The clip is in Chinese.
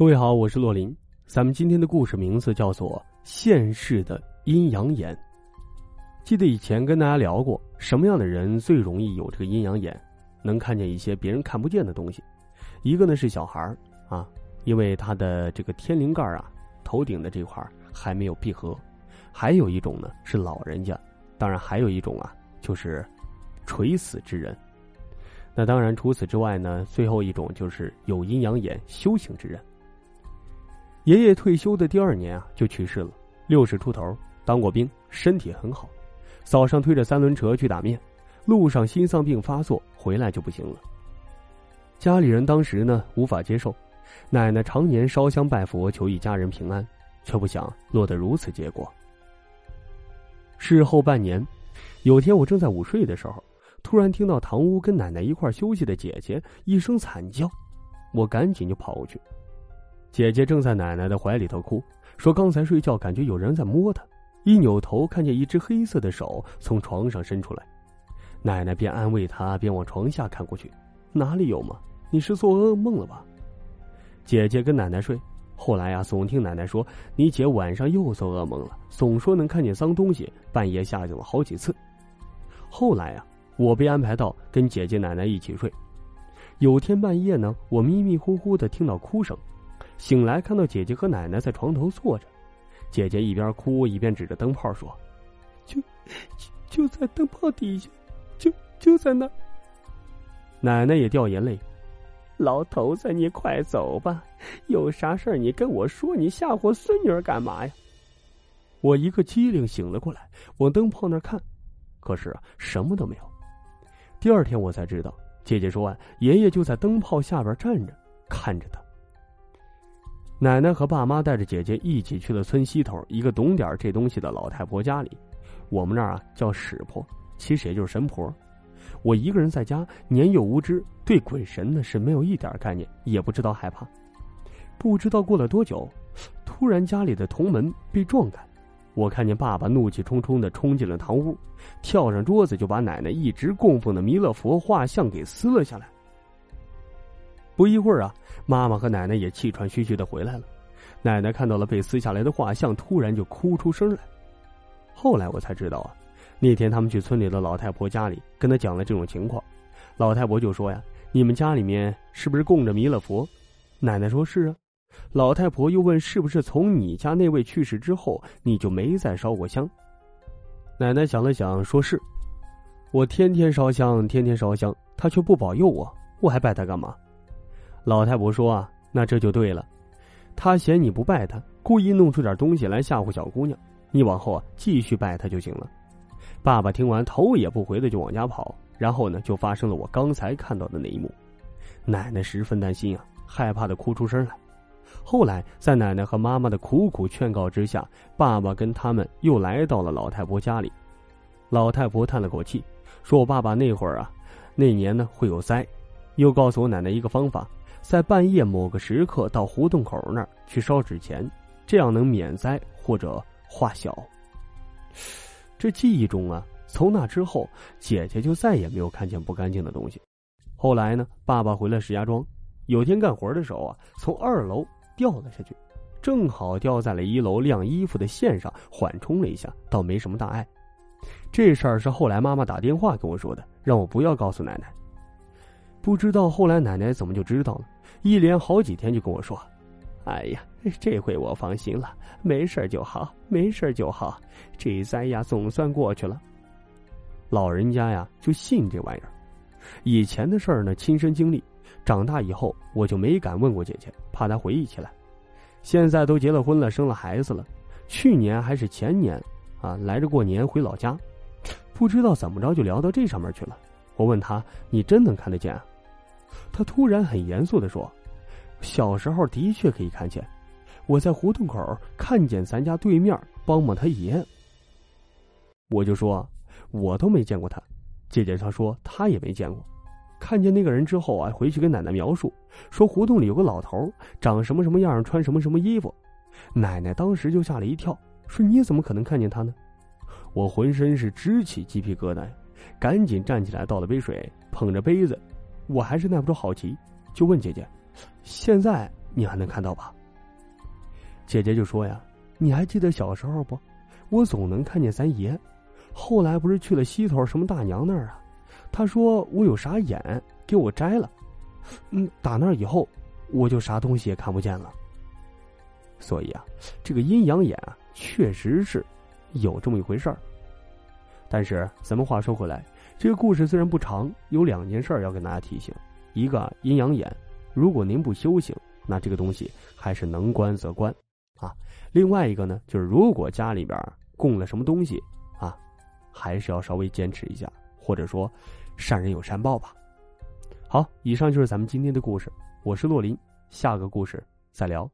各位好，我是洛林。咱们今天的故事名字叫做《现世的阴阳眼》。记得以前跟大家聊过，什么样的人最容易有这个阴阳眼，能看见一些别人看不见的东西？一个呢是小孩啊，因为他的这个天灵盖啊，头顶的这块还没有闭合；还有一种呢是老人家，当然还有一种啊就是垂死之人。那当然，除此之外呢，最后一种就是有阴阳眼修行之人。爷爷退休的第二年啊，就去世了，六十出头，当过兵，身体很好。早上推着三轮车去打面，路上心脏病发作，回来就不行了。家里人当时呢无法接受，奶奶常年烧香拜佛求一家人平安，却不想落得如此结果。事后半年，有天我正在午睡的时候，突然听到堂屋跟奶奶一块休息的姐姐一声惨叫，我赶紧就跑过去。姐姐正在奶奶的怀里头哭，说刚才睡觉感觉有人在摸她，一扭头看见一只黑色的手从床上伸出来，奶奶便安慰她边往床下看过去，哪里有嘛？你是做噩梦了吧？姐姐跟奶奶睡，后来啊，总听奶奶说你姐晚上又做噩梦了，总说能看见脏东西，半夜吓醒了好几次。后来啊，我被安排到跟姐姐奶奶一起睡，有天半夜呢，我迷迷糊糊的听到哭声。醒来看到姐姐和奶奶在床头坐着，姐姐一边哭一边指着灯泡说：“就就就在灯泡底下，就就在那。”奶奶也掉眼泪：“老头子，你快走吧，有啥事儿你跟我说，你吓唬孙女儿干嘛呀？”我一个机灵醒了过来，往灯泡那看，可是，什么都没有。第二天我才知道，姐姐说啊，爷爷就在灯泡下边站着看着她。奶奶和爸妈带着姐姐一起去了村西头一个懂点这东西的老太婆家里，我们那儿啊叫史婆，其实也就是神婆。我一个人在家，年幼无知，对鬼神呢是没有一点概念，也不知道害怕。不知道过了多久，突然家里的铜门被撞开，我看见爸爸怒气冲冲的冲进了堂屋，跳上桌子就把奶奶一直供奉的弥勒佛画像给撕了下来。不一会儿啊，妈妈和奶奶也气喘吁吁的回来了。奶奶看到了被撕下来的画像，突然就哭出声来。后来我才知道啊，那天他们去村里的老太婆家里，跟她讲了这种情况。老太婆就说呀：“你们家里面是不是供着弥勒佛？”奶奶说是啊。老太婆又问：“是不是从你家那位去世之后，你就没再烧过香？”奶奶想了想，说是：“我天天烧香，天天烧香，他却不保佑我，我还拜他干嘛？”老太婆说：“啊，那这就对了。他嫌你不拜他，故意弄出点东西来吓唬小姑娘。你往后啊，继续拜他就行了。”爸爸听完，头也不回的就往家跑。然后呢，就发生了我刚才看到的那一幕。奶奶十分担心啊，害怕的哭出声来。后来，在奶奶和妈妈的苦苦劝告之下，爸爸跟他们又来到了老太婆家里。老太婆叹了口气，说：“我爸爸那会儿啊，那年呢会有灾，又告诉我奶奶一个方法。”在半夜某个时刻到胡同口那儿去烧纸钱，这样能免灾或者化小。这记忆中啊，从那之后，姐姐就再也没有看见不干净的东西。后来呢，爸爸回了石家庄，有天干活的时候啊，从二楼掉了下去，正好掉在了一楼晾衣服的线上，缓冲了一下，倒没什么大碍。这事儿是后来妈妈打电话跟我说的，让我不要告诉奶奶。不知道后来奶奶怎么就知道了，一连好几天就跟我说：“哎呀，这回我放心了，没事就好，没事就好，这灾呀总算过去了。”老人家呀就信这玩意儿，以前的事儿呢亲身经历，长大以后我就没敢问过姐姐，怕她回忆起来。现在都结了婚了，生了孩子了，去年还是前年，啊来着过年回老家，不知道怎么着就聊到这上面去了。我问他：“你真能看得见？”啊？”他突然很严肃的说：“小时候的确可以看见，我在胡同口看见咱家对面帮帮他爷。”我就说：“我都没见过他。”姐姐她说她也没见过。看见那个人之后啊，回去跟奶奶描述，说胡同里有个老头，长什么什么样，穿什么什么衣服。奶奶当时就吓了一跳，说：“你怎么可能看见他呢？”我浑身是直起鸡皮疙瘩，赶紧站起来倒了杯水，捧着杯子。我还是耐不住好奇，就问姐姐：“现在你还能看到吧？姐姐就说呀：“你还记得小时候不？我总能看见咱爷。后来不是去了西头什么大娘那儿啊？他说我有啥眼，给我摘了。嗯，打那以后，我就啥东西也看不见了。所以啊，这个阴阳眼啊，确实是有这么一回事儿。但是咱们话说回来，这个故事虽然不长，有两件事儿要跟大家提醒：一个阴阳眼，如果您不修行，那这个东西还是能观则观。”啊，另外一个呢，就是如果家里边供了什么东西啊，还是要稍微坚持一下，或者说善人有善报吧。好，以上就是咱们今天的故事，我是洛林，下个故事再聊。